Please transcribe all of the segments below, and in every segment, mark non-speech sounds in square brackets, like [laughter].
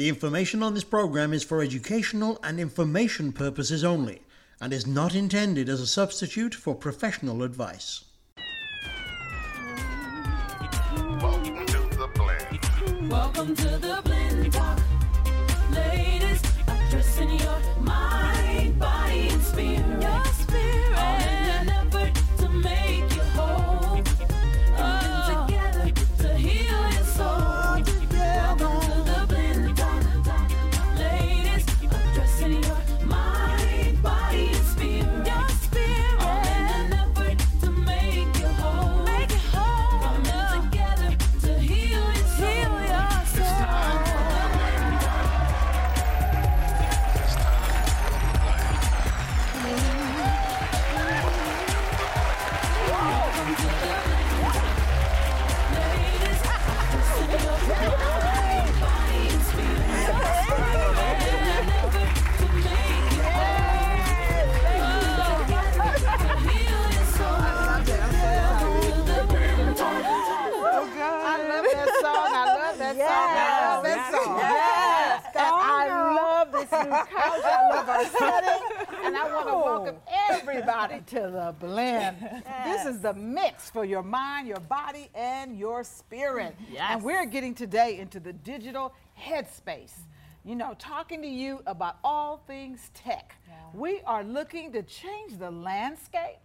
The information on this program is for educational and information purposes only and is not intended as a substitute for professional advice. Welcome to the blend. Welcome to the blend talk. Ladies, addressing your I love our setting. And I want to welcome everybody to the blend. This is the mix for your mind, your body, and your spirit. Yes. And we're getting today into the digital headspace. You know, talking to you about all things tech. We are looking to change the landscape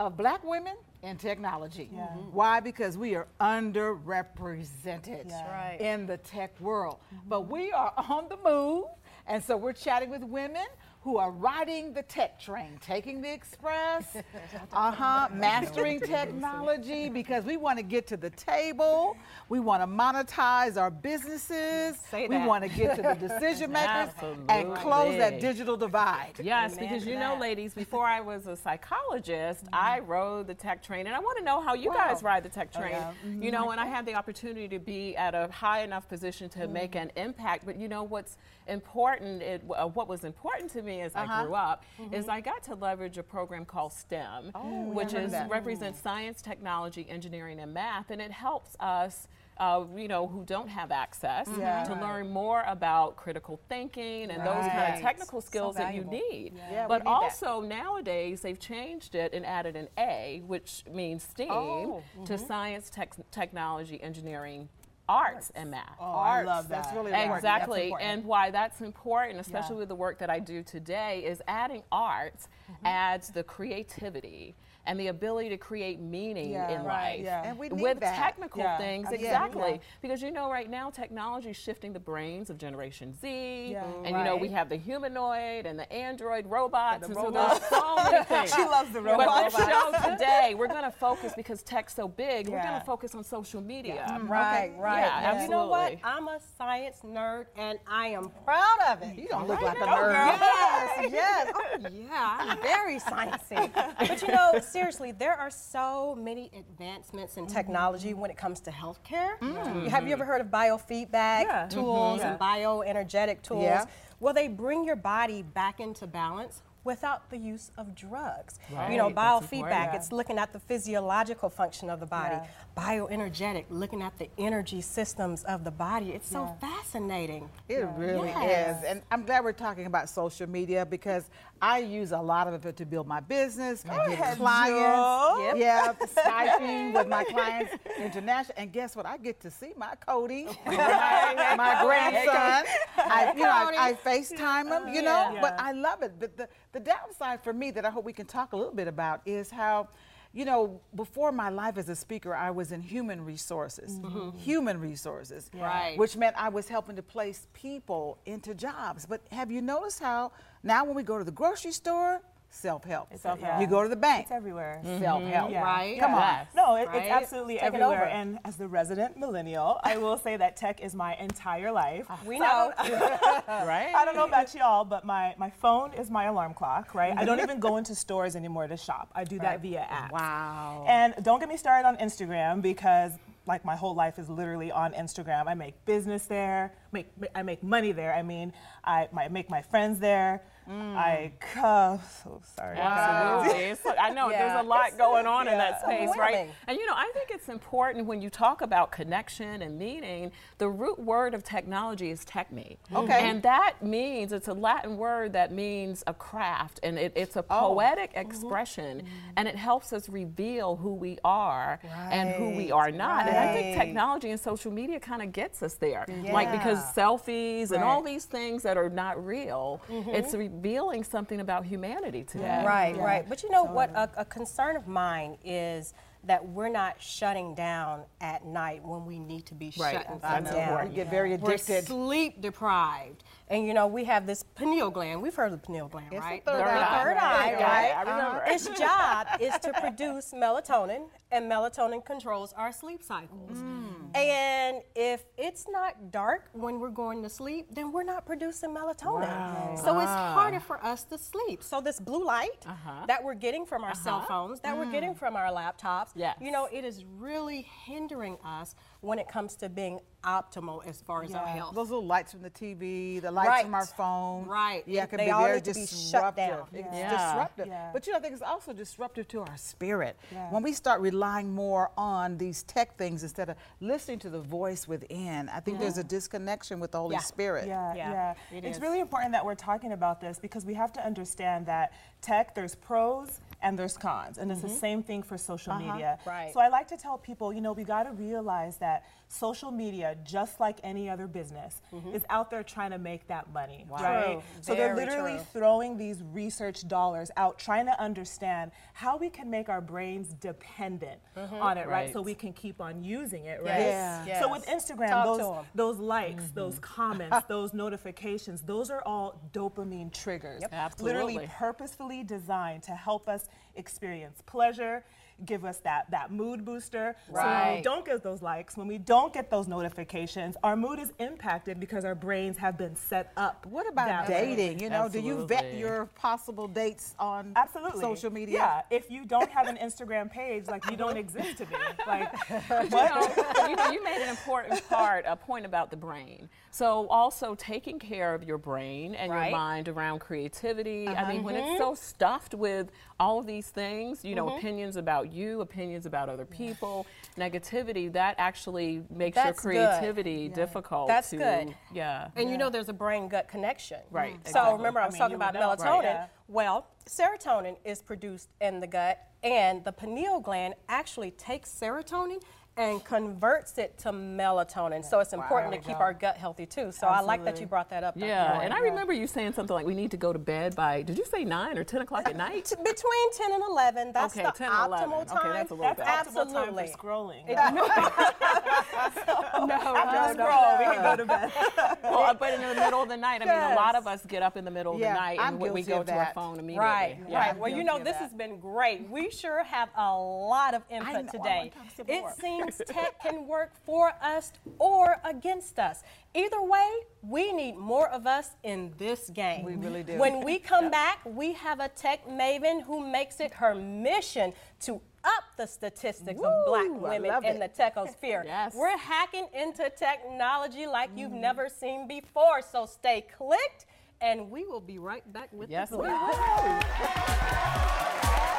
of black women in technology. Mm-hmm. Why? Because we are underrepresented right. in the tech world. Mm-hmm. But we are on the move, and so we're chatting with women who are riding the tech train, taking the express, [laughs] uh-huh, [laughs] mastering technology because we want to get to the table. We want to monetize our businesses. Say we want to get to the [laughs] decision makers and close that digital divide. Yes, Amen because you know, ladies, before I was a psychologist, I rode the tech train, and I want to know how you Wow. guys ride the tech train. You know, and I had the opportunity to be at a high enough position to make an impact. But you know, what's important, it, uh, what was important to me as I grew up, is I got to leverage a program called STEM, which is represents science, technology, engineering, and math, and it helps us. Uh, you know, who don't have access to learn more about critical thinking and those kind of technical skills that you need. Yeah, we but need that. also nowadays they've changed it and added an A, which means STEAM, Oh, to science, tech, technology, engineering, arts, and math. Oh, I love That's that. really important. Exactly, important. and why that's important, especially Yeah. with the work that I do today, is adding arts Mm-hmm. adds the creativity and the ability to create meaning Yeah, in right, life. yeah. And we need with that. technical Yeah. things, Yeah, exactly. yeah. Because you know, right now technology is shifting the brains of Generation Z, Yeah. and you know we have the humanoid and the android robots, the and so there's so many [laughs] things. She loves the But this show today, we're going to focus because tech's so big. We're going to focus on social media. Mm, mm, right, right. Yeah, And You know what? I'm a science nerd and I am proud of it. You don't look like a nerd. Yes, yes. Oh, yeah, I'm very sciencey. [laughs] But you know, seriously, there are so many advancements in technology mm-hmm. when it comes to healthcare. Mm-hmm. Have you ever heard of biofeedback Yeah. Mm-hmm. tools and bioenergetic tools? Yeah. Well, they bring your body back into balance without the use of drugs. You know, biofeedback, it's looking at the physiological function of the body. Yeah. Bioenergetic, looking at the energy systems of the body. It's so fascinating. It really Yes. is. And I'm glad we're talking about social media because I use a lot of it to build my business, get ahead, clients. Jewel. Yeah, [laughs] Skyping with my clients international. And guess what? I get to see my Cody, [laughs] my, my grandson. I, you know, I, I FaceTime him, you know, but Yeah. I love it. But the, the downside for me that I hope we can talk a little bit about is how you know, before my life as a speaker, I was in human resources, mm-hmm. Mm-hmm. human resources, Right. which meant I was helping to place people into jobs. But have you noticed how now when we go to the grocery store, self-help. self-help. You go to the bank, It's everywhere. Mm-hmm. self-help. Yeah. Right. Come on. No, it, Right? it's absolutely Take it everywhere. over. And as the resident millennial, I will say that tech is my entire life. Ah, we So know. don't- [laughs] Right? I don't know about y'all, but my, my phone is my alarm clock, right? I don't even go into stores anymore to shop. I do that via app. Wow. And don't get me started on Instagram because like my whole life is literally on Instagram. I make business there. make I make money there. I mean, I, I make my friends there. Mm. I uh, so sorry. Absolutely. I know Yeah. there's a lot going on in that Yeah. space, right? And you know, I think it's important when you talk about connection and meaning, the root word of technology is techne. Okay. And that means, it's a Latin word that means a craft, and it, it's a Oh. poetic Mm-hmm. expression, and it helps us reveal who we are and who we are not. And I think technology and social media kind of gets us there. Like, because Yeah. selfies and all these things that are not real, it's revealing something about humanity today. Right, right. But you know what? Uh, a, a concern of mine is that we're not shutting down at night when we need to be Right. shutting That's down. important. We get very addicted. We're addicted. sleep deprived. And you know, we have this pineal gland. We've heard of the pineal gland, It's the right? third The eye. third eye, right. right? I remember. Uh-huh. Its job is to produce melatonin, and melatonin controls our sleep cycles. Mm. And if it's not dark when we're going to sleep, then we're not producing melatonin. Wow. So it's ah. harder for us to sleep. So this blue light Uh-huh. that we're getting from our cell uh-huh. phones, that we're mm. getting from our laptops, Yes. you know, it is really hindering us when it comes to being optimal as far as our health. Those little lights from the TV, the lights Right. from our phone. Right. Yeah, it can They be all very need to be shut disruptive. down. It's Yeah. disruptive. Yeah. But you know, I think it's also disruptive to our spirit. Yeah. When we start relying more on these tech things instead of listening to the voice within, I think there's a disconnection with the Holy Yeah. Spirit. Yeah, Yeah, yeah. it it's is. really important that we're talking about this because we have to understand that tech, there's pros and there's cons. And it's the mm-hmm. same thing for social uh-huh. media. Right. So I like to tell people, you know, we got to realize that social media, just like any other business, mm-hmm. is out there trying to make that money. Right? True. So they're literally true. throwing these research dollars out trying to understand how we can make our brains dependent mm-hmm. on it, right? So we can keep on using it, right? Yes, Yeah. So with. Instagram, Talk to those 'em. those likes, mm-hmm. those [laughs] comments, those notifications, those are all dopamine triggers. Literally Absolutely. Literally purposefully designed to help us experience pleasure, give us that that mood booster. So when we Right. don't get those likes, when we don't get those notifications, our mood is impacted because our brains have been set up. What about that way. dating? You know, do you vet your possible dates on Absolutely. social media? Yeah. If you don't have an Instagram page, like you don't exist to me. Like [laughs] you, know, you, you made an important part, a point about the brain. So also taking care of your brain and Right. your mind around creativity. I mean, when it's uh-huh. so stuffed with all of these things, you know, mm-hmm. opinions about you, opinions about other people, negativity, that actually makes your That's good. creativity difficult. That's to, good. Yeah. And you know there's a brain gut connection. Right, So exactly. remember I I was mean, talking about know, melatonin. right, yeah. Well, serotonin is produced in the gut and the pineal gland actually takes serotonin and converts it to melatonin. So it's important to keep our gut healthy too. So I like that you brought that up. Yeah, Boyd. and I remember you saying something like we need to go to bed by, did you say 9 or 10 o'clock at night? [laughs] Between 10 and 11, that's Okay, the 10 and 11. optimal Okay, that's a little that's bit. optimal time Absolutely. for scrolling. [laughs] no, After the scroll, we can go to bed. [laughs] well, uh, but in the middle of the night, I mean, a lot of us get up in the middle of Yeah, the night I'm and we, we go to our phone immediately. Right, Yeah. right. Well, you know, this that. has been great. We sure have a lot of input know, I today. want to talk It more. Seems tech can work for us or against us. Either way, we need more of us in this game. We really do. When we come back, we have a tech maven who makes it her mission to up the statistics of black women in the techosphere. Yes. We're hacking into technology like Mm. you've never seen before. So stay clicked, and we will be right back with Yes, the we will.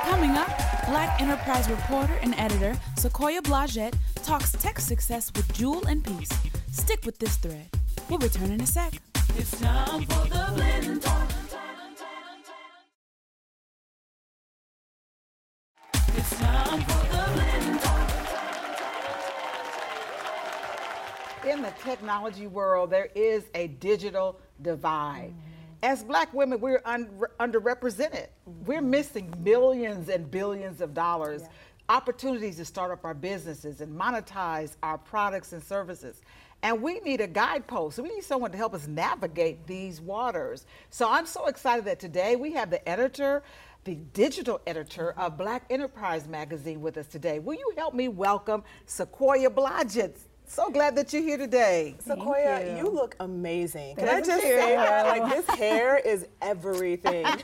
Coming up, Black Enterprise reporter and editor Sequoia Blodgett talks tech success with Jewel and Peace. Stick with this thread. We'll return in a sec. It's time for the blend talk. It's time for the blend talk. In the technology world, there is a digital divide. As black women, we're un- underrepresented. We're missing millions and billions of dollars, opportunities to start up our businesses and monetize our products and services. And we need a guidepost. We need someone to help us navigate these waters. So I'm so excited that today we have the editor, the digital editor of Black Enterprise Magazine with us today. Will you help me welcome Sequoia Blodgett? So glad that you're here today. Sequoia, you. look amazing. Can Thank I just you. say that? Like this hair is everything. [laughs]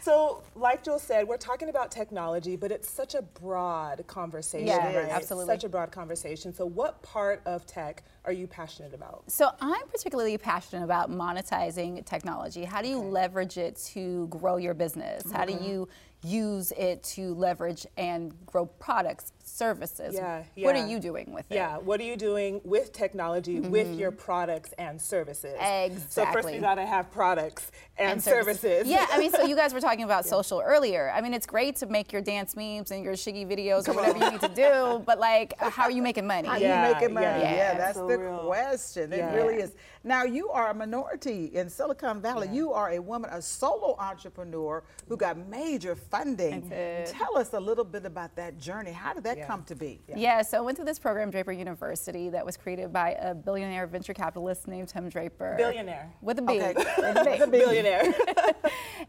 So, like Jewel said, we're talking about technology, but it's such a broad conversation. Yeah, right? Absolutely. Such a broad conversation. So, what part of tech are you passionate about? So I'm particularly passionate about monetizing technology. How do you leverage it to grow your business? How do Mm-hmm. you use it to leverage and grow products, services? Yeah, yeah. What are you doing with it? Yeah, what are you doing with technology, with mm-hmm. your products and services? Exactly. So first Exactly. we gotta have products and, services. Yeah, I mean, so you guys were talking about [laughs] social earlier. I mean, it's great to make your dance memes and your shiggy videos or whatever you need to do, but like, how are you making money? How Yeah, you making money? yeah. Yeah, that's So the real. question. It really is. Now you are a minority in Silicon Valley. You are a woman, a solo entrepreneur who got major funding. Tell us a little bit about that journey. How did that Yeah. come to be? Yeah, so I went to this program, Draper University, that was created by a billionaire venture capitalist named Tim Draper. Billionaire. With a B. Okay. With a B. [laughs] Billionaire. [laughs]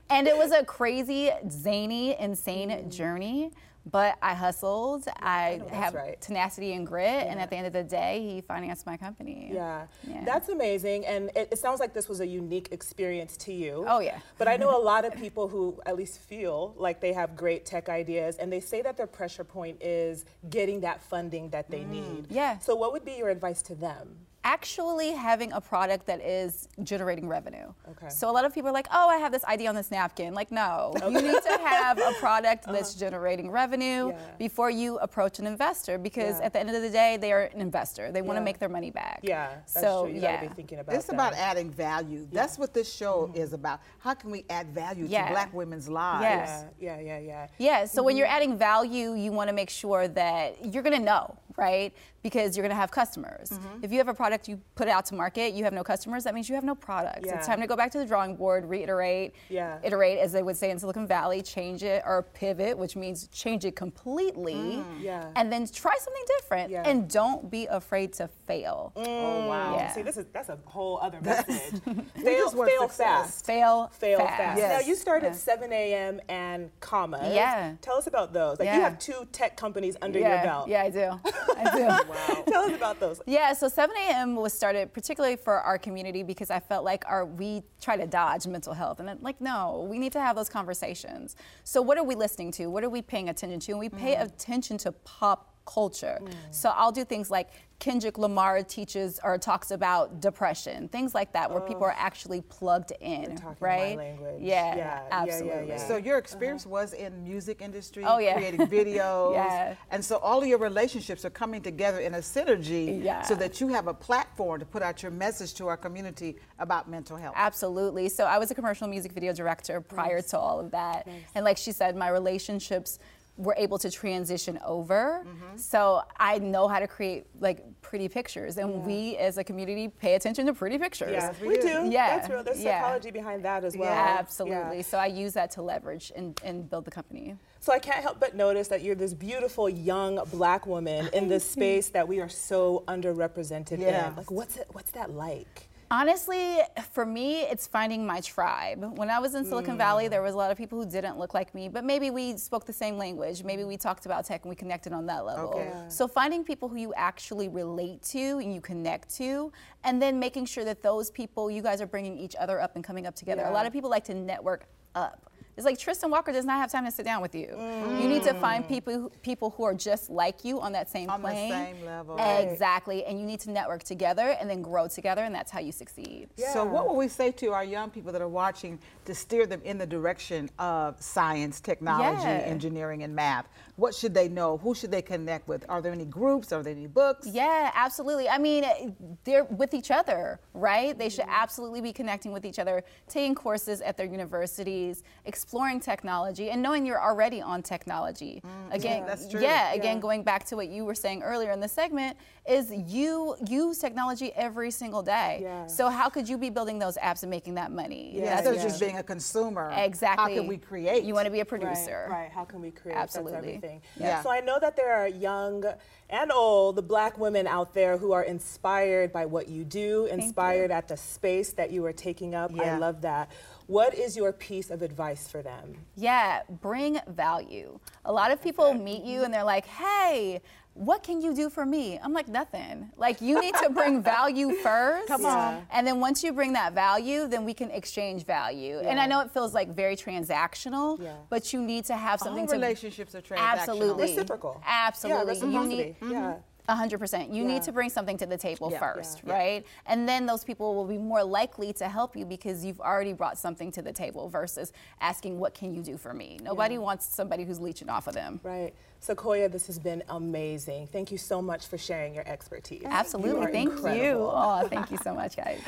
And it was a crazy, zany, insane mm. journey. But I hustled. I oh, that's have right. tenacity and grit. And at the end of the day, he financed my company. Yeah. Yeah. that's amazing. And it, it sounds like this was a unique experience to you. Oh, yeah. But I know a [laughs] lot of people who at least feel like they have great tech ideas and they say that their pressure point is getting that funding that they mm. need. Yeah. So, what would be your advice to them? Actually having a product that is generating revenue. Okay. So a lot of people are like, oh, I have this idea on this napkin. Like, no, you need to [laughs] have a product that's generating revenue Yeah. before you approach an investor because Yeah. at the end of the day, they are an investor. They want to make their money back. Yeah, that's so, true. You yeah. gotta be thinking about It's about adding value. That's what this show is about. How can we add value Yeah. to black women's lives? Yes. Yeah, yeah, yeah, yeah. Yeah, so when Mm-hmm. you're adding value, you want to make sure that you're going to know, right? Because you're going to have customers. Mm-hmm. If you have a product you put it out to market, you have no customers, that means you have no products. Yeah. It's time to go back to the drawing board, reiterate, Yeah. iterate, as they would say in Silicon Valley, change it or pivot, which means change it completely, Mm, Yeah. and then try something different. Yeah. And don't be afraid to fail. Oh wow! Yeah. See, this is that's a whole other message. [laughs] Fail, just fail fast. Fail, Fail fast. fast. Yes. Now you started Yeah. 7 a.m. and commas. Yeah. Tell us about those. Like you have two tech companies under yeah, your belt. Yeah, I do. I do. [laughs] [laughs] [laughs] Tell us about those. Yeah, so 7 a.m. was started particularly for our community because I felt like our we try to dodge mental health, and I'm like, no, we need to have those conversations. So what are we listening to? What are we paying attention to? And we pay mm-hmm. attention to pop culture. Mm. So I'll do things like Kendrick Lamar teaches or talks about depression, things like that, where people are oh. actually plugged in, right? language. Yeah, Yeah, yeah, yeah, absolutely. yeah. So your uh-huh. experience was in music industry, Oh, yeah. creating [laughs] videos, Yeah. and so all of your relationships are coming together in a synergy, Yeah. so that you have a platform to put out your message to our community about mental health. Absolutely. So I was a commercial music video director prior to all of that. And like she said, my relationships were able to transition over. Mm-hmm. So I know how to create like pretty pictures. And we as a community pay attention to pretty pictures. Yeah, we we, do. do. Yeah, That's real. There's yeah. psychology behind that as well. Absolutely. Yeah. So I use that to leverage and, and build the company. So I can't help but notice that you're this beautiful young black woman in this [laughs] space that we are so underrepresented Yeah. in. Like, what's it? What's that like? Honestly, for me, it's finding my tribe. When I was in Silicon Valley, mm. there was a lot of people who didn't look like me, but maybe we spoke the same language. Maybe we talked about tech and we connected on that level. Okay. So finding people who you actually relate to and you connect to, and then making sure that those people, you guys are bringing each other up and coming up together. A lot of people like to network up. It's like Tristan Walker does not have time to sit down with you. Mm. You need to find people who, people who are just like you on that same On the same level. Exactly. And you need to network together and then grow together, and that's how you succeed. So, what will we say to our young people that are watching to steer them in the direction of science, technology, Yeah. engineering, and math? What should they know? Who should they connect with? Are there any groups? Are there any books? Yeah, absolutely. I mean, they're with each other, right? They should mm-hmm. absolutely be connecting with each other, taking courses at their universities, exploring technology, and knowing you're already on technology. Mm, again, yeah, that's true. yeah, again, Yeah. going back to what you were saying earlier in the segment, is you use technology every single day. Yeah. So how could you be building those apps and making that money? Yeah. Instead That's of just being a consumer, exactly. how can we create? You want to be a Right, producer. Right, How can we create? Absolutely. Yeah. So I know that there are young and old the black women out there who are inspired by what you do, inspired at the space that you are taking up. Yeah. I love that. What is your piece of advice for them? Yeah, bring value. A lot of people meet you and they're like, hey, what can you do for me? I'm like, nothing. Like, you need to bring [laughs] value first. Come on. And then once you bring that value, then we can exchange value. And I know it feels like very transactional, Yeah. but you need to have something All to. relationships are transactional. Absolutely. Reciprocal. Absolutely. Yeah, you need. reciprocity. Mm-hmm. Yeah. A hundred percent. You Yeah. need to bring something to the table Yeah. first, Yeah. right? And then those people will be more likely to help you because you've already brought something to the table versus asking, "What can you do for me?" Nobody wants somebody who's leeching off of them. Right. Sequoia, this has been amazing. Thank you so much for sharing your expertise. You Absolutely. are Thank you. Oh, [laughs] thank you so much, guys.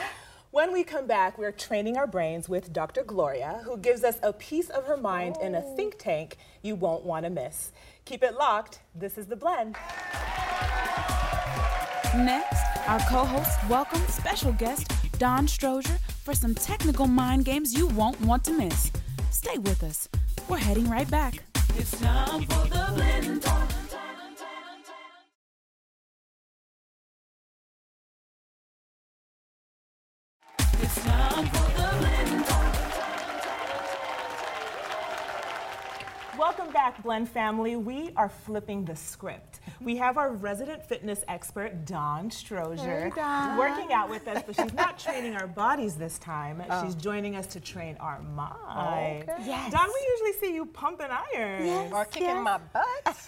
When we come back, we're training our brains with Dr. Gloria, who gives us a piece of her mind in a think oh. tank you won't want to miss. Keep it locked. This is The Blend. Next, our co host welcome special guest Dawn Strozier for some technical mind games you won't want to miss. Stay with us. We're heading right back. It's time for the blend talk. It's time for the Welcome back, Blend family. We are flipping the script. We have our resident fitness expert, Dawn Strozier, working out with us, but she's not [laughs] training our bodies this time. Oh. She's joining us to train our mind. Yes. Dawn, we usually see you pumping iron. Or Yes, kicking yes. my butt. [laughs]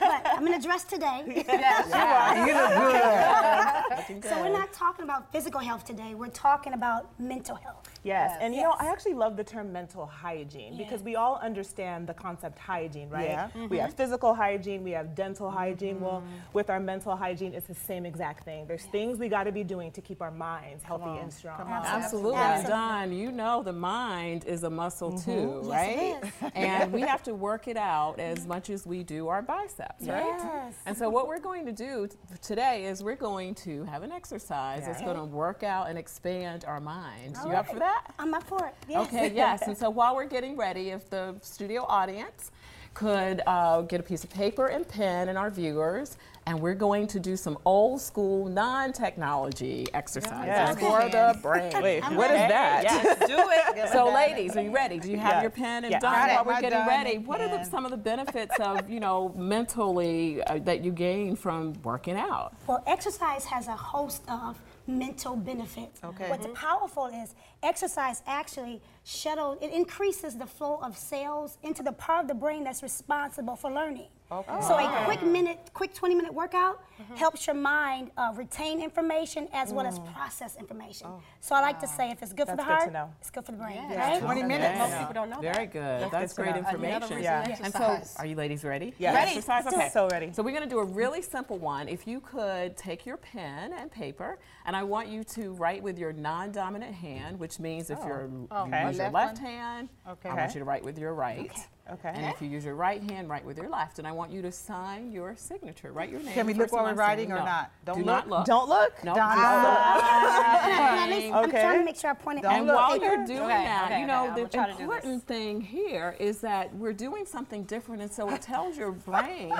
But I'm in a dress today. [laughs] You look good. So we're not talking about physical health today. We're talking about mental health. Yes, and you know, I actually love the term mental hygiene because we all understand the concept hygiene, right? Yeah. We mm-hmm. have physical hygiene, we have dental hygiene. Well, mm-hmm. with our mental hygiene, it's the same exact thing. There's things we got to be doing to keep our minds healthy and strong. Absolutely. Absolutely. Dawn, you know the mind is a muscle mm-hmm. too, Yes, right? it is. [laughs] and we have to work it out as much as we do our biceps, right? Yes. And so what we're going to do t- today is we're going to have an exercise that's going to work out and expand our mind. You up for that? I'm up for it. Yes. Okay, yes. And so while we're getting ready, if the studio audience could uh, get a piece of paper and pen and our viewers, and we're going to do some old school non-technology exercises Yes. for the brain. Wait, what is that? Yes. Do it. So, ladies, are you ready? Do you have Yes. your pen and Yes. Dawn? Got. While we're My getting Dawn ready, and what are the, some of the benefits of you know mentally uh, that you gain from working out? Well, exercise has a host of mental benefits. Okay. What's mm-hmm. powerful is exercise actually shuttle, it increases the flow of cells into the part of the brain that's responsible for learning. Okay. So a quick minute, quick 20 minute workout helps your mind uh, retain information as well as process information. So I like to say if it's good for the That's good to heart, know. it's good for the brain, right? 20 minutes. Most people don't know Very that. good. That's good great information. Yeah. And so, are you ladies ready? Yeah. For Ready. Exercise? Okay. So ready. So we're going to do a really simple one. If you could take your pen and paper, and I want you to write with your non-dominant hand, which means if you're you Okay. use your Left left hand, Okay. I want you to write with your right. Okay. And if you use your right hand, write with your left. And I want you to sign your signature. Write your name. Can we look while we're writing name. or No. not? Dawn't Do look? not look. Don't look. No. Don, do don't look. At ah. [laughs] least I'm Okay. trying to make sure I point it And look. while you're doing Okay, that, okay, you know, okay, the gonna try to do important thing here is that we're doing something different, and so it tells your brain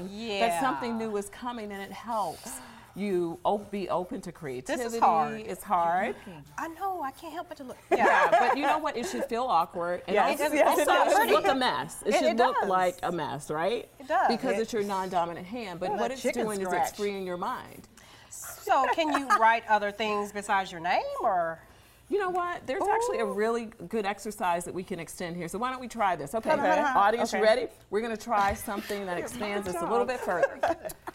that something new is coming, and it helps [gasps] [gasps] you op- be open to creativity. This is hard. It's hard. I know. I can't help but to look. Yeah, but you know what? It should feel awkward. And Yes, also, yes, it also does. it should look a mess. It, It- should it look does. like a mess, right? It does. Because It- it's your non-dominant hand. But what it's chicken doing is it's freeing your mind. So, can you write other things besides your name, or? You know what? There's actually a really good exercise that we can extend here. So why don't we try this? Okay, Okay. audience, you ready? We're going to try something that [laughs] expands us a little bit further.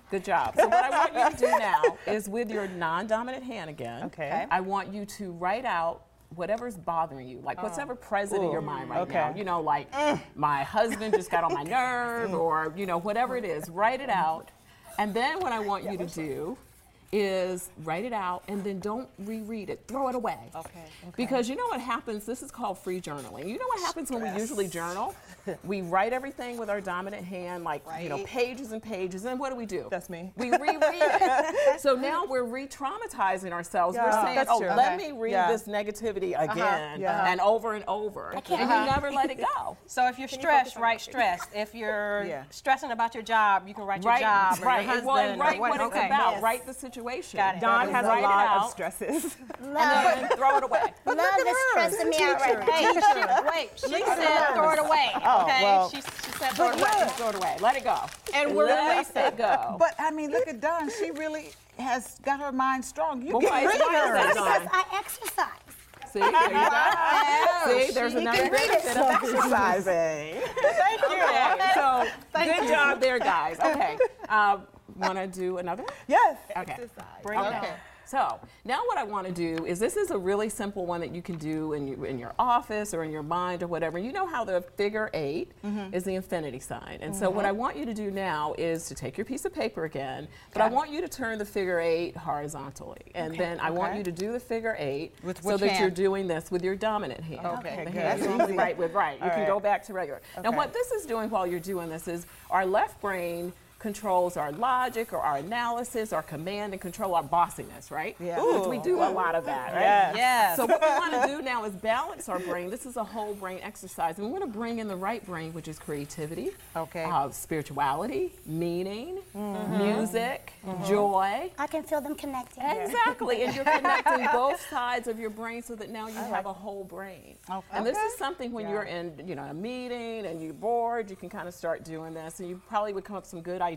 Good job. So what I want you to do now is with your non-dominant hand again. Okay. I want you to write out whatever's bothering you, like what's ever present in your mind right now. Okay. You know, like my husband just got on my [laughs] nerve, or you know, whatever it is. Write it out, and then what I want you to do is write it out and then don't reread it. Throw it away. Okay. Because you know what happens? This is called free journaling. You know what happens when we usually journal? [laughs] We write everything with our dominant hand, like you know, pages and pages. And what do we do? That's me. We reread it. [laughs] so now we're re-traumatizing ourselves. we're saying, that's "Oh, true. let Okay. me read Yeah. this negativity uh-huh. again Yeah. and over and over, I can't. and you never let it go." [laughs] So if you're stressed, write stressed. If you're Yeah. stressing about your job, you can write your Right, job or right. your husband. well, and or write what, okay. it's about. Yes. Write the situation. Got it. Dawn has a lot of stresses. [laughs] And then throw it away. Love is stressing me out right now. Hey, she, wait. She said throw it away. Oh, okay. well. She, she that, throw it away, throw it away. Let it go. And we're Let it go. But I mean, look at Dawn. She really has got her mind strong. You Well, get why- rid of why her. Because I exercise. See, there you go. See, there's You another can read benefit of Exercising. Thank you. Okay, so good job there, guys. Okay. Uh, Want to do another? [laughs] Yes. Okay. Bring it okay. on. So now what I want to do is this is a really simple one that you can do in your, in your office or in your mind or whatever. You know how the figure 8 mm-hmm. is the infinity sign. And so what I mm-hmm. want you to do now is to take your piece of paper again, but I want you to turn the figure 8 horizontally. And then I want you to do the figure 8 With so which that you're doing this with your dominant hand. Okay, The good. hand That's easy. right with right. You All can right. go back to regular. Okay. Now what this is doing while you're doing this is our left brain controls our logic or our analysis, our command and control our bossiness, right? Yeah. Which we do a lot of that, right? Yes. Yes. So what we want to do now is balance our brain. This is a whole brain exercise. And we want to bring in the right brain, which is creativity, Okay. uh, spirituality, meaning, Mm-hmm. music, joy. I can feel them connecting. Exactly, and you're connecting [laughs] both sides of your brain so that now you have a whole brain. Okay. And this is something when you're in, you know, a meeting and you're bored, you can kind of start doing this, and you probably would come up with some good ideas,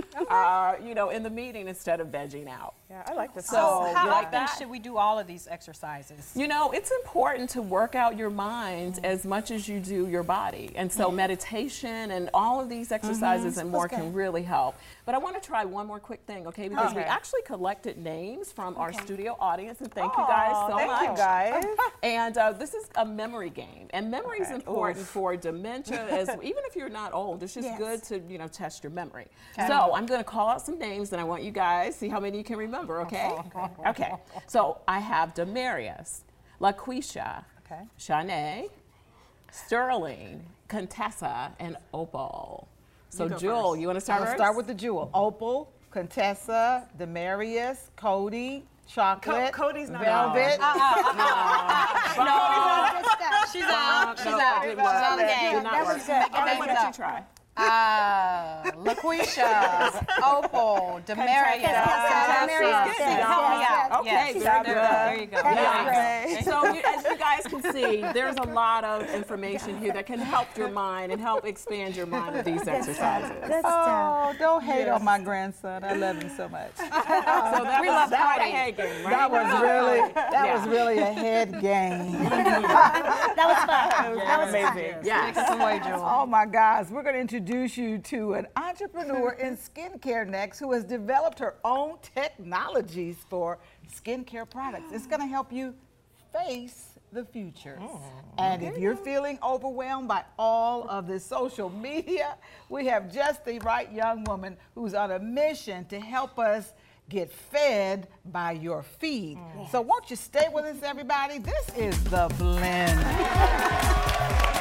[laughs] uh, you know, in the meeting instead of vegging out. Yeah, I like this. So, So how often that? should we do all of these exercises? You know, it's important to work out your mind mm-hmm. as much as you do your body. And so mm-hmm. meditation and all of these exercises mm-hmm. and more can really help. But I want to try one more quick thing, okay? Because we actually collected names from our studio audience, and thank you guys so thank much. you guys. [laughs] And uh, this is a memory game, and memory is important for dementia. As even if you're not old, it's just Yes. good to you know test your memory. So I'm going to call out some names, and I want you guys see how many you can remember. Okay? [laughs] Okay. So I have Demarius, LaQuisha, Okay. Shanae, Sterling, Contessa, and Opal. So go Jewel, first. you want to start I'll first? start with the jewel. Opal, Contessa, Demarius, Cody, Chocolate, Cody's not Velvet. [laughs] She's Uh, out. She's no, out. it She's didn't work. out of the It game. did not work. Make it Okay, make what did you try? Uh, LaQuisha, Opal, Demarius, Contessa, yes, out. yes. Yes. There you go. Yeah. So you, as you guys can see, there's a lot of information here that can help your mind and help expand your mind with these exercises. Good stuff. Oh, don't hate on my grandson. I love him so much. [laughs] So that We was love that Cody. head game, right? That was really, that Yeah. was really a head game. [laughs] That was fun. That was Amazing. Yes. Oh my gosh, we're going to introduce you to an entrepreneur in skincare next who has developed her own technologies for skincare products. It's going to help you face the future. Oh, and if you're feeling overwhelmed by all of this social [laughs] media, we have just the right young woman who's on a mission to help us get fed by your feed. Oh. So won't you stay with us, everybody? This is The Blend. [laughs]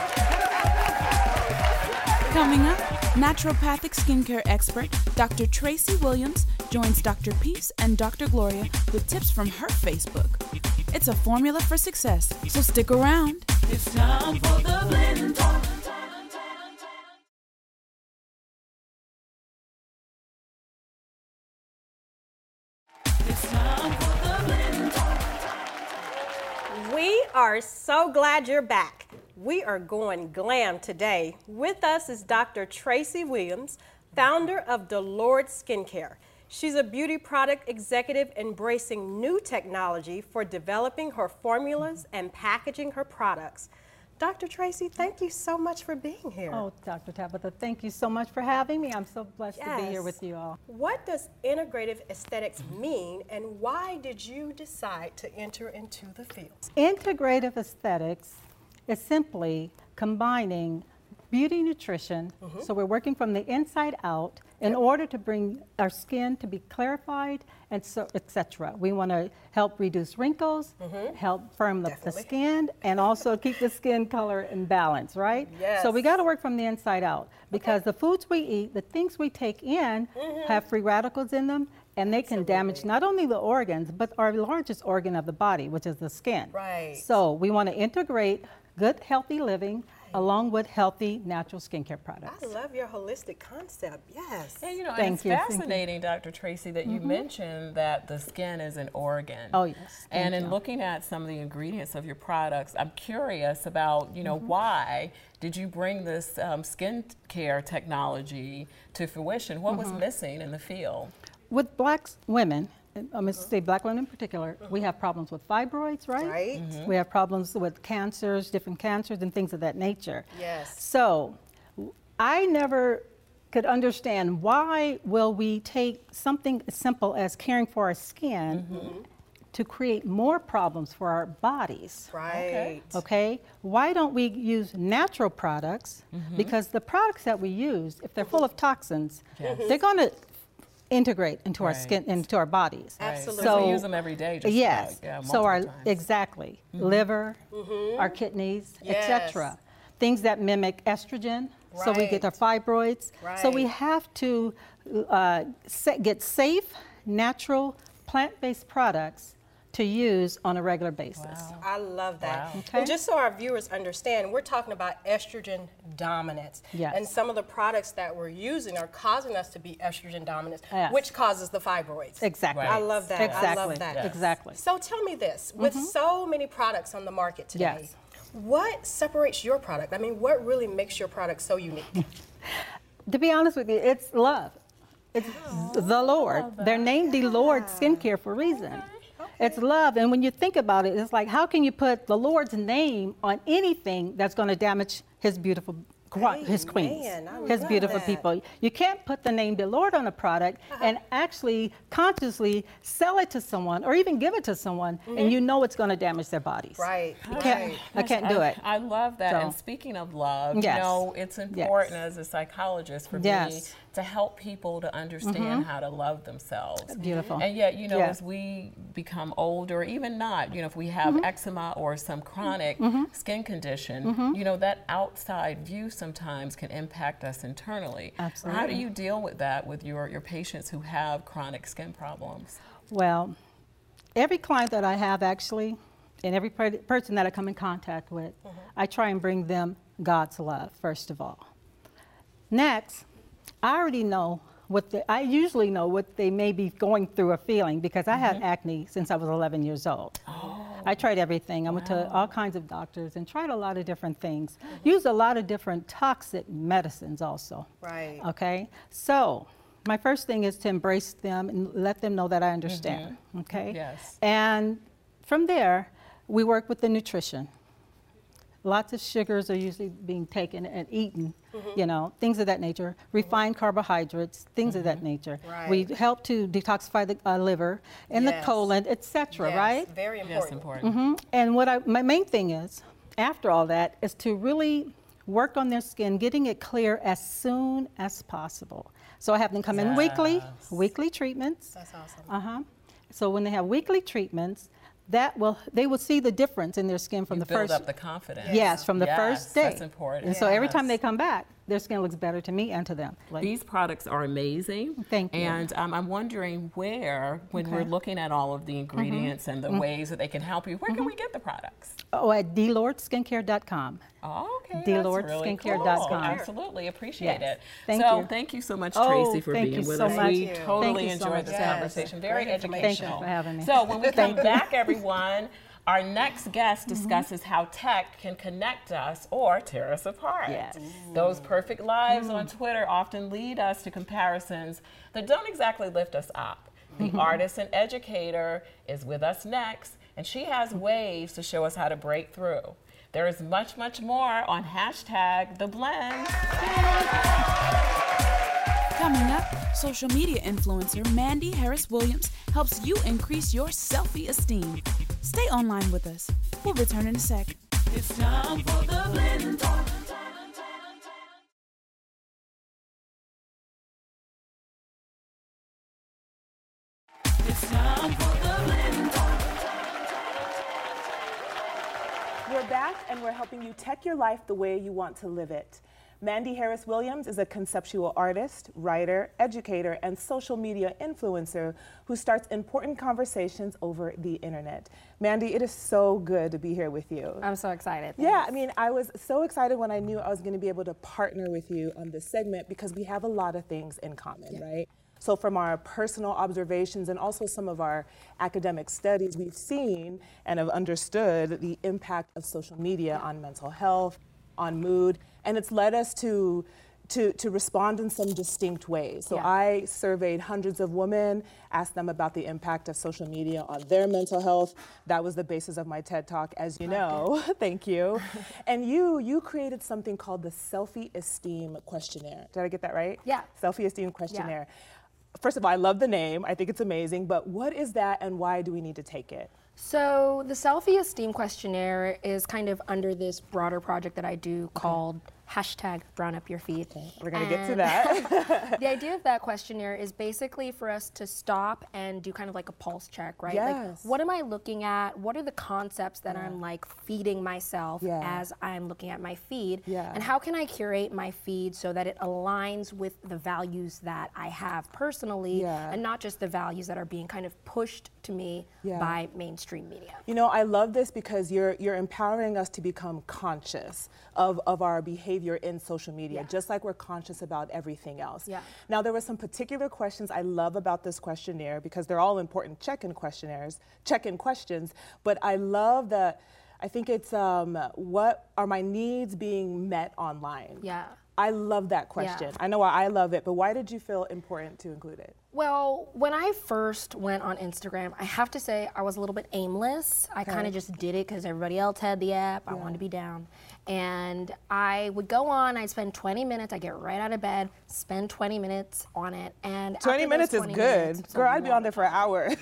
Coming up, naturopathic skincare expert Dr. Tracy Williams joins Dr. Peace and Dr. Gloria with tips from her Facebook. It's a formula for success, so stick around. It's time for the blend talk. It's time for the blend talk. We are so glad you're back. We are going glam today. With us is Dr. Tracy Williams, founder of Delord Skincare. She's a beauty product executive embracing new technology for developing her formulas and packaging her products. Dr. Tracy, thank you so much for being here. Oh, Dr. Tabitha, thank you so much for having me. I'm so blessed to be here with you all. What does integrative aesthetics mean, and why did you decide to enter into the field? Integrative aesthetics is simply combining beauty nutrition. Uh-huh. So we're working from the inside out in order to bring our skin to be clarified and so etc. We want to help reduce wrinkles, mm-hmm. help firm up the skin, and also keep the skin color in balance, right? Yes. So we got to work from the inside out because the foods we eat, the things we take in, mm-hmm. have free radicals in them. And they can damage not only the organs, but our largest organ of the body, which is the skin. Right. So we want to integrate good, healthy living along with healthy natural skincare products. I love your holistic concept. Yes. And you know, Thank it's you, thank fascinating, Dr. Tracy, that you Mhm. mentioned that the skin is an organ. Oh, yes. And in you. looking at some of the ingredients of your products, I'm curious about, you know, Mm-hmm. why did you bring this um, skin care technology to fruition? What was Mhm. missing in the field? With black women, and I'm going to say black women in particular, we have problems with fibroids, right? Right. Mm-hmm. Mhm. We have problems with cancers, different cancers, and things of that nature. Yes. So, w- I never could understand why will we take something as simple as caring for our skin Mm-hmm. to create more problems for our bodies. Right. Okay, why don't we use natural products? Mm-hmm. Because the products that we use, if they're full of toxins, Yes. they're going to integrate into our skin, into our bodies. Right. 'Cause Absolutely. we use them every day, just yes. like, yeah, so our times. exactly liver, our kidneys, Yes. etc. Things that mimic estrogen, so we get our fibroids. So we have to uh, get safe, natural, plant-based products to use on a regular basis. I love that. Wow. Okay. And just so our viewers understand, we're talking about estrogen dominance. Yes. And some of the products that we're using are causing us to be estrogen dominant, Yes. which causes the fibroids. Exactly. I love that. Exactly. I Exactly. love that. Yes. Exactly. So tell me this, mm-hmm. with so many products on the market today, Yes. what separates your product? I mean, what really makes your product so unique? [laughs] To be honest with you, it's love. It's the Lord. They're named the Lord skincare for a reason. It's love. And when you think about it, it's like, how can you put the Lord's name on anything that's going to damage his beautiful qu- his queens, Amen. I his beautiful that. people. You can't put the name the Lord on a product uh-huh. and actually consciously sell it to someone or even give it to someone and mm-hmm. you know it's going to damage their bodies. right. I can't, I can't do it. I love that. So- And speaking of love, Yes. you know, it's important as a psychologist for me Yes. To help people to understand mm-hmm. how to love themselves. Beautiful. And yet, you know, Yeah. as we become older, even not, you know, if we have Mm-hmm. eczema or some chronic mm-hmm. skin condition, mm-hmm. you know, that outside view sometimes can impact us internally. Absolutely. How do you deal with that with your, your patients who have chronic skin problems? Well, every client that I have actually, and every per- person that I come in contact with, I try and bring them God's love, first of all. Next, I already know what the, I usually know what they may be going through or feeling because I had mm-hmm. acne since I was 11 years old. I oh. tried everything. I went to all kinds of doctors and tried a lot of different things. Used a lot of different toxic medicines also. Right. Okay, so my first thing is to embrace them and let them know that I understand. Mm-hmm. Okay. Yes. And from there, we work with the nutrition. Lots of sugars are usually being taken and eaten, you know, things of that nature. Refined carbohydrates, things of that nature. We help to detoxify the uh, liver and Yes. the colon, etc. Yes, Right? Very important. Yes, important. important. Mhm. And what I, my main thing is, after all that, is to really work on their skin, getting it clear as soon as possible. So I have them come in weekly, weekly treatments. That's awesome. Uh huh. So when they have weekly treatments, that will they will see the difference in their skin from You the build first. up the confidence. Yes, from the Yes, first day. That's important. And so every time they come back, their skin looks better to me and to them. Like, These products are amazing. Thank you. And um, I'm wondering where, when we're Mm-hmm. looking at all of the ingredients and the ways that they can help you, where can we get the products? oh, at dlordskincare.com. Oh, okay. DLordSkincare.com. Cool. Absolutely appreciate Yes. it. Thank so you. thank you so much, Oh, Tracy, for being you with so us. much. We totally so enjoyed much. this Yes. conversation. Very Great educational. Thank you for having me. So when we come back, everyone, our next guest Mm-hmm. discusses how tech can connect us or tear us apart. Yes. Those perfect lives Mm. on Twitter often lead us to comparisons that don't exactly lift us up. The artist and educator is with us next, and she has ways to show us how to break through. There is much, much more on hashtag the blend. Coming up, social media influencer Mandy Harris Williams helps you increase your selfie esteem. Stay online with us. We'll return in a sec. It's time for the blend talk. It's time for the blend talk. We're back and we're helping you tech your life the way you want to live it. Mandy Harris Williams is a conceptual artist, writer, educator, and social media influencer who starts important conversations over the internet. Mandy, it is so good to be here with you. I'm so excited. Yeah, I mean, I was so excited when I knew I was going to be able to partner with you on this segment because we have a lot of things in common, right? So, from our personal observations and also some of our academic studies, we've seen and have understood the impact of social media on mental health, on mood, and it's led us to. To, to respond in some distinct ways. So Yeah. I surveyed hundreds of women, asked them about the impact of social media on their mental health. That was the basis of my TED Talk, as you know. [laughs] Thank you. and you, you created something called the Selfie Esteem Questionnaire. Did I get that right? Yeah. Selfie Esteem Questionnaire. First of all, I love the name. I think it's amazing. But what is that, and why do we need to take it? So the selfie esteem questionnaire is kind of under this broader project that I do called hashtag brown up your feed. We're gonna get to that. [laughs] [laughs] the idea of that questionnaire is basically for us to stop and do kind of like a pulse check, right? Yes. Like what am I looking at? What are the concepts that I'm like feeding myself Yeah. as I'm looking at my feed? Yeah. And how can I curate my feed so that it aligns with the values that I have personally Yeah. and not just the values that are being kind of pushed to me Yeah. by mainstream media. You know, I love this because you're you're empowering us to become conscious of, of our behavior in social media, Yeah. just like we're conscious about everything else. Yeah. Now there were some particular questions I love about this questionnaire because they're all important check-in questionnaires, check-in questions, but I love that I think it's um, what are my needs being met online? Yeah. I love that question. Yeah. I know why I love it, but why did you feel important to include it? Well, when I first went on Instagram, I have to say I was a little bit aimless. I Okay. kind of just did it because everybody else had the app. I wanted to be down. And I would go on, I'd spend 20 minutes, I'd get right out of bed, spend 20 minutes on it. And 20 those minutes is 20 good. minutes- Girl, I'd be on there for an hour. [laughs]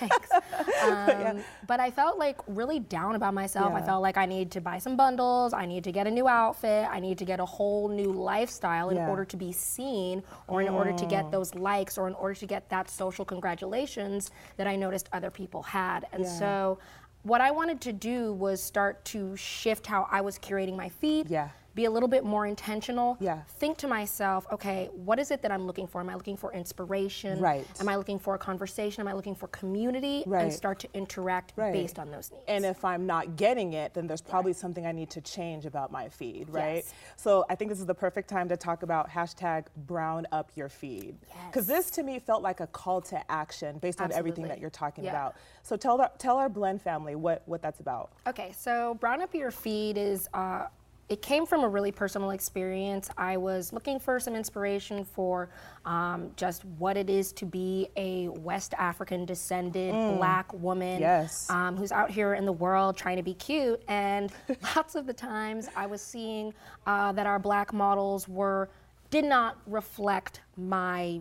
[laughs] um, But I felt like really down about myself. I felt like I need to buy some bundles. I need to get a new outfit. I need to get a whole new lifestyle in Yeah. order to be seen or in order to get Mm. those likes or in order to get that social congratulations that I noticed other people had. And Yeah. so what I wanted to do was start to shift how I was curating my feed. Yeah. Be a little bit more intentional. Yeah. Think to myself, okay, what is it that I'm looking for? Am I looking for inspiration? Right. Am I looking for a conversation? Am I looking for community? Right. And start to interact Right. based on those needs. And if I'm not getting it, then there's probably something I need to change about my feed, right? Yes. So I think this is the perfect time to talk about hashtag brown up your feed. Because this to me felt like a call to action based on everything that you're talking Yeah. about. So tell, the, tell our blend family what, what that's about. Okay, so Brown Up Your Feed is, uh, it came from a really personal experience. I was looking for some inspiration for um, just what it is to be a West African descended Mm. black woman Yes. um, who's out here in the world trying to be cute. And [laughs] lots of the times I was seeing uh, that our black models were, did not reflect my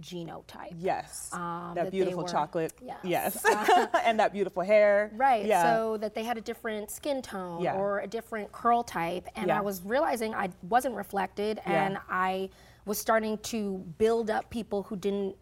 genotype. Yes. Um, that they beautiful were- chocolate. yes. Yes. [laughs] and that beautiful hair. Right. Yeah. So that they had a different skin tone Yeah. or a different curl type. And Yeah. I was realizing I wasn't reflected and I was starting to build up people who didn't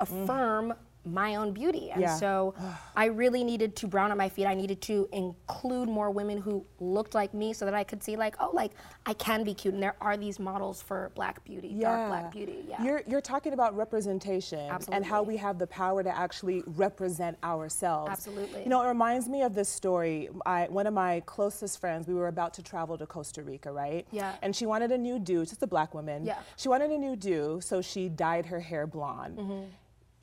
affirm my own beauty. And Yeah. so [sighs] I really needed to brown up my feet. I needed to include more women who looked like me so that I could see like, oh, like I can be cute and there are these models for black beauty, dark black beauty. Yeah. You're, you're talking about representation and how we have the power to actually represent ourselves. Absolutely. You know, it reminds me of this story. I, one of my closest friends, we were about to travel to Costa Rica, right? Yeah. And she wanted a new do, just a black woman. Yeah. She wanted a new do, so she dyed her hair blonde. Mhm.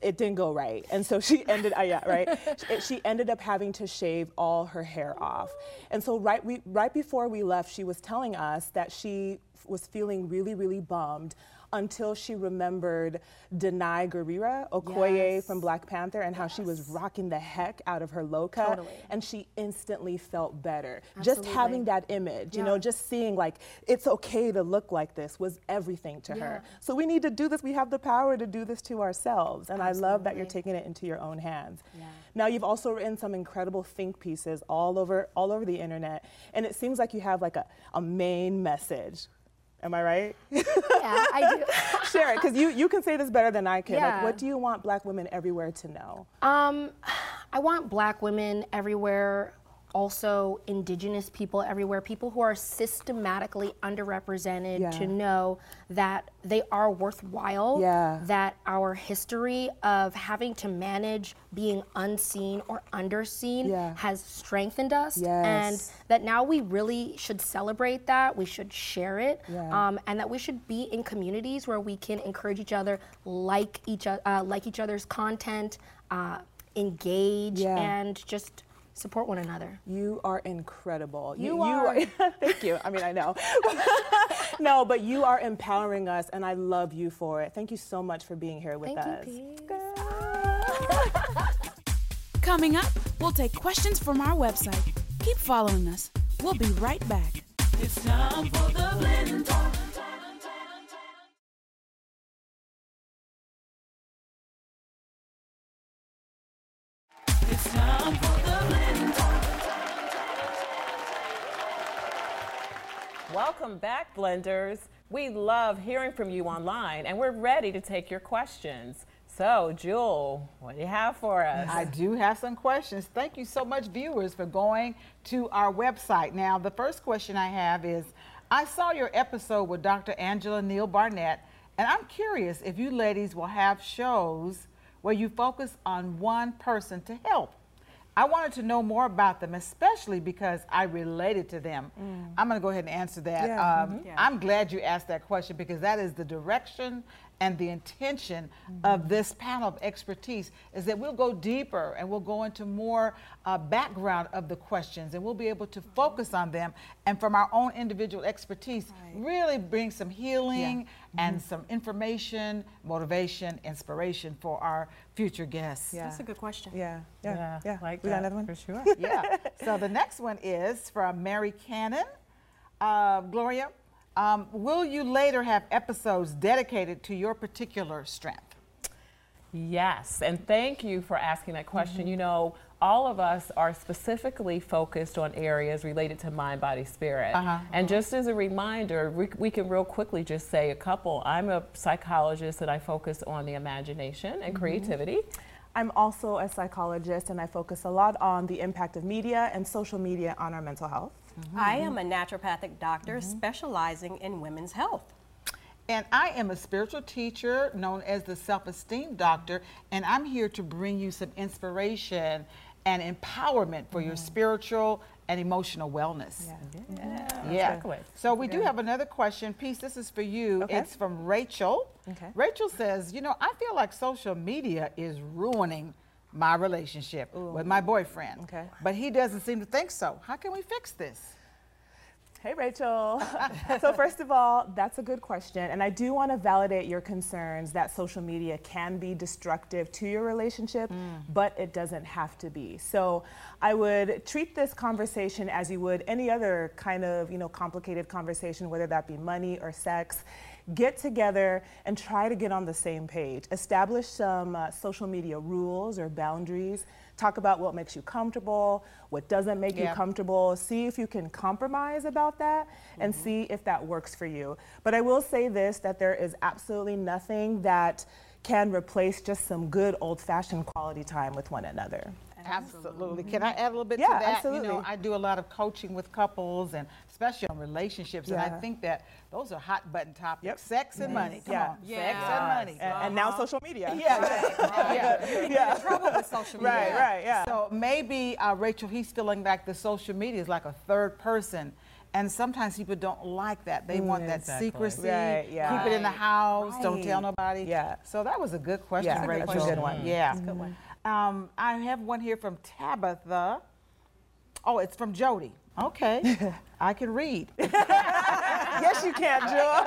It didn't go right, and so she [laughs] ended. Uh, yeah, right. She, ended up having to shave all her hair off, and so right we right before we left, she was telling us that she was feeling really really bummed until she remembered Danai Gurira Okoye Yes. from Black Panther and how she was rocking the heck out of her loca. Totally. and she instantly felt better. Just having that image, you know, just seeing like it's okay to look like this was everything to Yeah. her. So we need to do this. We have the power to do this to ourselves. And I love that you're taking it into your own hands. Yeah. Now you've also written some incredible think pieces all over all over the internet. And it seems like you have like a, a main message. Am I right? yeah, I do. [laughs] Share it, because you, you can say this better than I can. Like, what do you want black women everywhere to know? Um, I want black women everywhere also indigenous people everywhere, people who are systematically underrepresented, Yeah. to know that they are worthwhile, Yeah. that our history of having to manage being unseen or underseen Yeah. has strengthened us, Yes. and that now we really should celebrate that, we should share it, um, and that we should be in communities where we can encourage each other, like each, uh, like each other's content, uh, engage, and just support one another. You are incredible. You are. [laughs] thank you. I mean, I know. [laughs] no, but you are empowering us, and I love you for it. Thank you so much for being here with Thank you, us. [laughs] Coming up, we'll take questions from our website. Keep following us. We'll be right back. It's time for the blend talk. Welcome back, Blenders. We love hearing from you online, and we're ready to take your questions. So, Jewel, what do you have for us? I do have some questions. Thank you so much, viewers, for going to our website. Now, the first question I have is I saw your episode with Dr. Angela Neal Barnett, and I'm curious if you ladies will have shows where you focus on one person to help. I wanted to know more about them, especially because I related to them. I'm going to go ahead and answer that. Yeah. Um, Mhm. Yeah. I'm glad you asked that question because that is the direction and the intention of this panel of expertise is that we'll go deeper and we'll go into more uh, background of the questions and we'll be able to focus on them and from our own individual expertise really bring some healing and some information, motivation, inspiration for our future guests. Yeah. That's a good question. Yeah, yeah, Yeah, yeah. like we got that, another one for sure. [laughs] yeah. So the next one is from Mary Cannon. Uh, Gloria, um, will you later have episodes dedicated to your particular strength? Yes, and thank you for asking that question. You know, all of us are specifically focused on areas related to mind, body, spirit. Uh-huh. And just as a reminder, we, we can real quickly just say a couple. I'm a psychologist and I focus on the imagination and creativity. I'm also a psychologist, and I focus a lot on the impact of media and social media on our mental health. I mm-hmm, am a mm-hmm. naturopathic doctor mm-hmm. specializing in women's health. And I am a spiritual teacher known as the Self Esteem Doctor, and I'm here to bring you some inspiration and empowerment for your spiritual and emotional wellness. Yeah. Yeah. Exactly. So we do have another question. Peace, this is for you. Okay. It's from Rachel. Okay. Rachel says, you know, I feel like social media is ruining my relationship with my boyfriend. Okay. But he doesn't seem to think so. How can we fix this? Hey, Rachel. [laughs] so, first of all, that's a good question. And I do want to validate your concerns that social media can be destructive to your relationship, mm. but it doesn't have to be. So, I would treat this conversation as you would any other kind of, you know, complicated conversation, whether that be money or sex. Get together and try to get on the same page. Establish some uh, social media rules or boundaries. Talk about what makes you comfortable, what doesn't make you comfortable. See if you can compromise about that and see if that works for you. But I will say this that there is absolutely nothing that can replace just some good old fashioned quality time with one another. Absolutely. Can I add a little bit Yeah, to that? You absolutely. know, I do a lot of coaching with couples and especially on relationships, and I think that those are hot button topics. Yep. Sex and money. Come Yeah. on. Sex and money. And, and now social media. [laughs] [laughs] Yeah, right. yeah. yeah. Trouble with social media. Right, right, yeah. So maybe uh, Rachel, he's feeling like the social media is like a third person. And sometimes people don't like that. They want that Exactly. secrecy. Right, yeah. Keep it in the Right. house. Don't tell nobody. Yeah. So that was a good question, Yeah, Rachel. that's a good one. Yeah. That's a good one. Um, I have one here from Tabitha. Oh, it's from Jody. Okay, [laughs] I can read. [laughs] yes, you can, [laughs] Joe.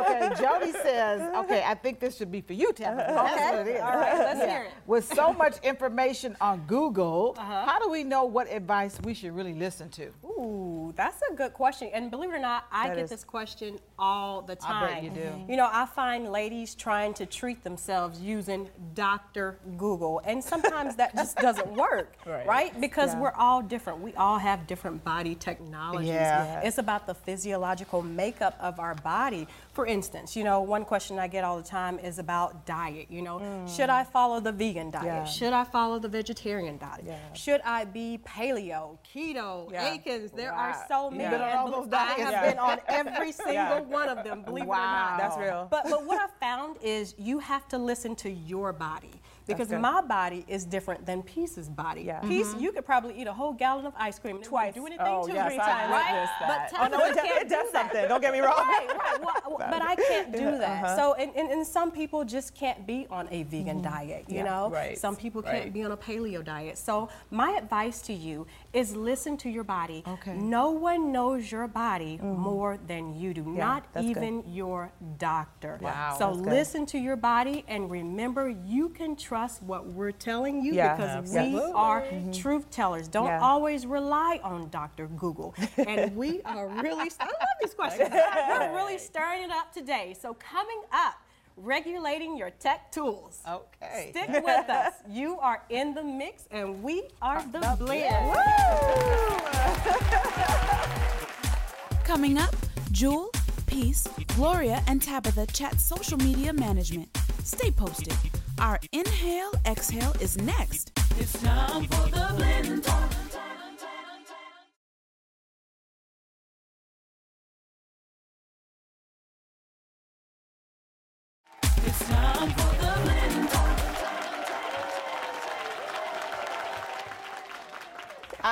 okay, Jody says, okay, I think this should be for you, Tabitha. That's what it is. All right, let's hear it. With so much information on Google, Uh-huh. how do we know what advice we should really listen to? Ooh, that's a good question. And believe it or not, I That get is- this question all the time. I bet you do. You know, I find ladies trying to treat themselves using Dr. Google, and sometimes that just doesn't work, [laughs] Right. right? Because Yeah. we're all different. We all have different body technologies. Yeah. It's about the physiological makeup of our body. For instance, you know, one question I get all the time is about diet. You know, should I follow the vegan diet? Yeah. Should I follow the vegetarian diet? Yeah. Should I be paleo, keto, Yeah. Atkins? There Wow. are so many. You've been on and all bel- those I have been on every single one of them. Believe it or not. That's real. But but what I found is you have to listen to your body. Because my body is different than Peace's body. Yeah. Peace, mm-hmm. you could probably eat a whole gallon of ice cream Twice. do anything Oh, two, yes, three times, right? that. But Oh, no, it does- it does do that. something. Don't get me wrong. Right, right. Well, [laughs] but I can't do that. Uh-huh. So, and, and, and some people just can't be on a vegan mm-hmm. diet, you Yeah. know? Right. Some people can't Right. be on a paleo diet. So, my advice to you is listen to your body. Okay. No one knows your body mm-hmm. more than you do, Yeah, not that's good. even your doctor. Wow, So, listen to your body and remember you can trust what we're telling you Yeah, because absolutely. we are mm-hmm. truth tellers. Don't Yeah. always rely on Dr. Google. And we are really, I love these questions. [laughs] We're really stirring it up today. So, coming up, regulating your tech tools. Okay. Stick with us. You are in the mix, and we are the, blend. [laughs] Coming up, Jewel, Peace, Gloria, and Tabitha chat social media management. Stay posted. Our inhale, exhale is next. It's time for the blend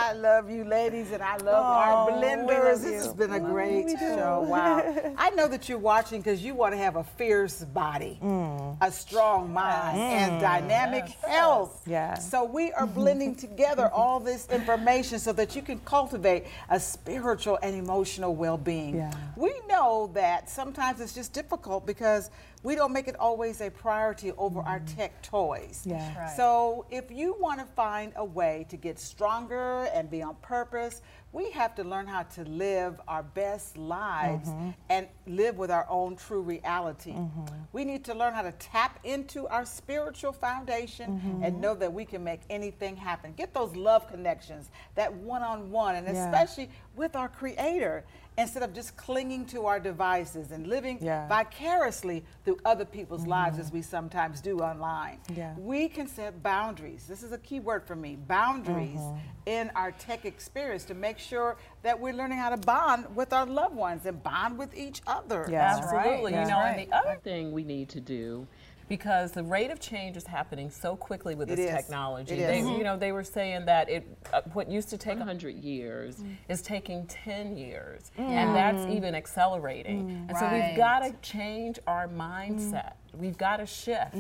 I love you, ladies, and I love our blenders. This has been a great show. Wow. [laughs] I know that you're watching because you want to have a fierce body, a strong mind, and dynamic health. Yeah. So we are blending [laughs] together all this information so that you can cultivate a spiritual and emotional well-being. Yeah. We know that sometimes it's just difficult because we don't make it always a priority over our mm-hmm. tech toys. Yeah. Right. So if you want to find a way to get stronger and be on purpose, we have to learn how to live our best lives mm-hmm. and live with our own true reality. Mm-hmm. We need to learn how to tap into our spiritual foundation mm-hmm. and know that we can make anything happen. Get those love connections, that one-on-one, and Yeah. especially with our creator instead of just clinging to our devices and living Yeah. vicariously through other people's lives as we sometimes do online. Yeah. We can set boundaries. This is a key word for me boundaries Mm-hmm. in our tech experience to make sure that we're learning how to bond with our loved ones and bond with each other. Yeah. Absolutely. right. You know, That's and the other thing we need to do, because the rate of change is happening so quickly with It this is. technology. It They, is. you know, they were saying that it, uh, what used to take 100 years mm. is taking 10 years, mm. and that's mm. even accelerating. And so we've got to change our mindset. We've got to shift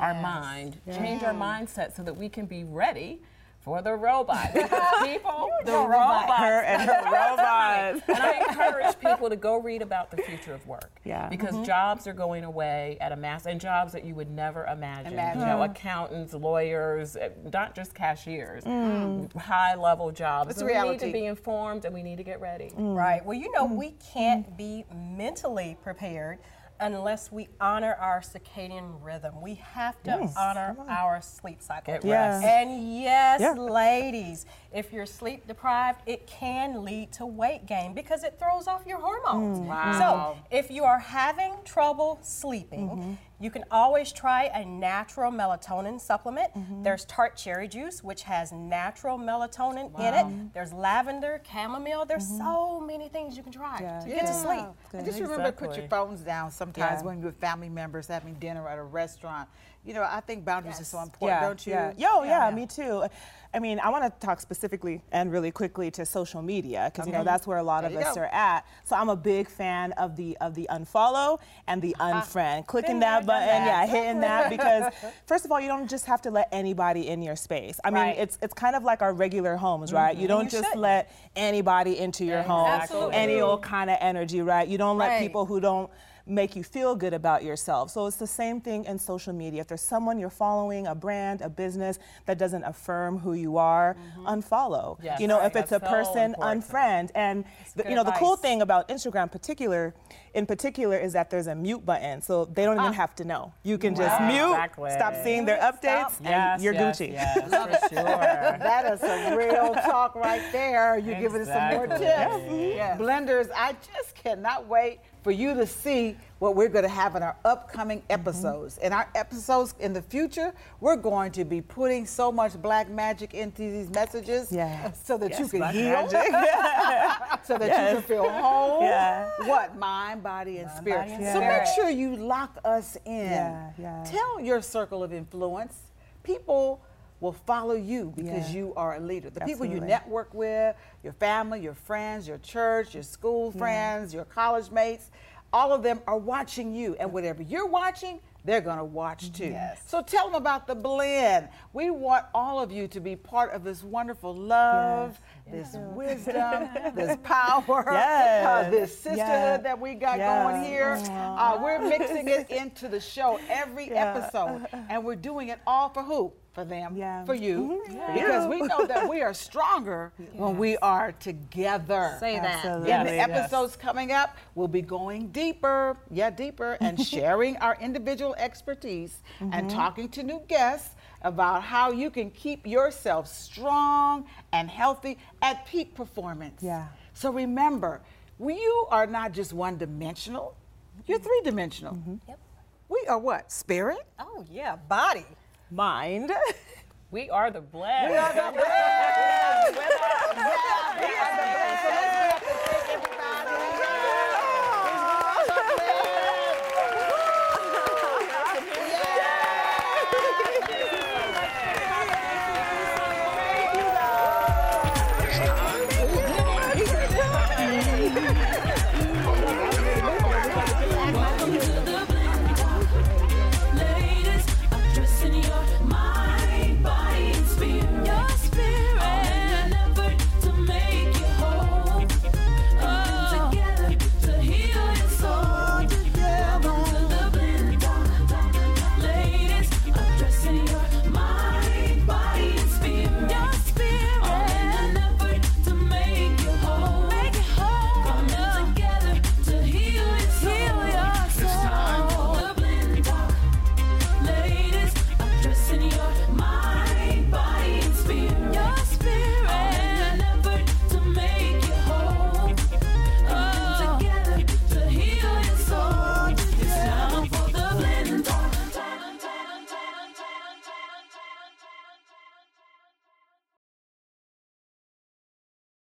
our Yes. mind, change our mindset so that we can be ready for the robot. [laughs] People, the robot, Her and her [laughs] robots. And I encourage people to go read about the future of work. Yeah. Because mm-hmm. jobs are going away at a mass, and jobs that you would never imagine. Imagine. You know, mm-hmm. accountants, lawyers, eh, not just cashiers, mm. high level jobs. It's And we need to be informed and we need to get ready. Mm. Right. Well, you know, mm. we can't be mentally prepared unless we honor our circadian rhythm. We have to honor our sleep cycle. Get Yeah. rest. And yes, Yeah. ladies, if you're sleep deprived, it can lead to weight gain because it throws off your hormones. Mm. Wow. So, if you are having trouble sleeping, mm-hmm. You can always try a natural melatonin supplement. Mm-hmm. There's tart cherry juice, which has natural melatonin in it. There's lavender, chamomile. There's mm-hmm. so many things you can try Yeah. to get to sleep. And just remember to put your phones down sometimes Yeah. when you're with family members having dinner at a restaurant. You know, I think boundaries are so important, yeah, don't you? Yeah. Yo, yeah, me too. I mean, I want to talk specifically and really quickly to social media because you know that's where a lot There of us go. are at. So I'm a big fan of the of the unfollow and the ah, unfriend. Clicking that button, that. yeah, hitting that [laughs] because first of all, you don't just have to let anybody in your space. I mean, Right. it's it's kind of like our regular homes, right? Mm-hmm. You don't you just shouldn't. let anybody into your home, Absolutely. any old kind of energy, right? You don't let Right. people who don't make you feel good about yourself. So it's the same thing in social media. If there's someone you're following, a brand, a business that doesn't affirm who you are, mm-hmm. unfollow. Yes, you know, right. if it's a That's so person, important. unfriend. And the, you know, the cool thing about Instagram particular, in particular, is that there's a mute button, so they don't even ah. have to know. You can just mute, Exactly. stop seeing their updates, and Yes, you're yes, Gucci. yes, for sure. That is some real talk right there. You're giving us some more Exactly. tips. Yes. Blenders, I just cannot wait for you to see what we're going to have in our upcoming episodes. In our episodes in the future, we're going to be putting so much black magic into these messages Yeah. [laughs] so that you can heal, magic. so that you can feel whole. Yeah. What? Mind, body, and spirit. body, and so make sure you lock us in. Yeah, yeah. Tell your circle of influence. People will follow you because Yeah. you are a leader. The people you network with, your family, your friends, your church, your school friends, your college mates, all of them are watching you. And whatever you're watching, they're going to watch too. So tell them about the blend. We want all of you to be part of this wonderful love, this wisdom, [laughs] this power, uh, this sisterhood that we got going here. Uh, we're mixing it into the show every [laughs] episode. And we're doing it all for who? For them, Yeah. for you. Mhm. Because we know that we are stronger when we are together. Say that. Absolutely. In the Yes. episodes coming up, we'll be going deeper, yeah, deeper, and [laughs] sharing our individual expertise Mm-hmm. and talking to new guests about how you can keep yourself strong and healthy at peak performance. Yeah. So remember, you are not just one dimensional, you're three dimensional. Mm-hmm. Yep. We are what? Spirit? Oh yeah, body. Mind. We are the blend. It's time for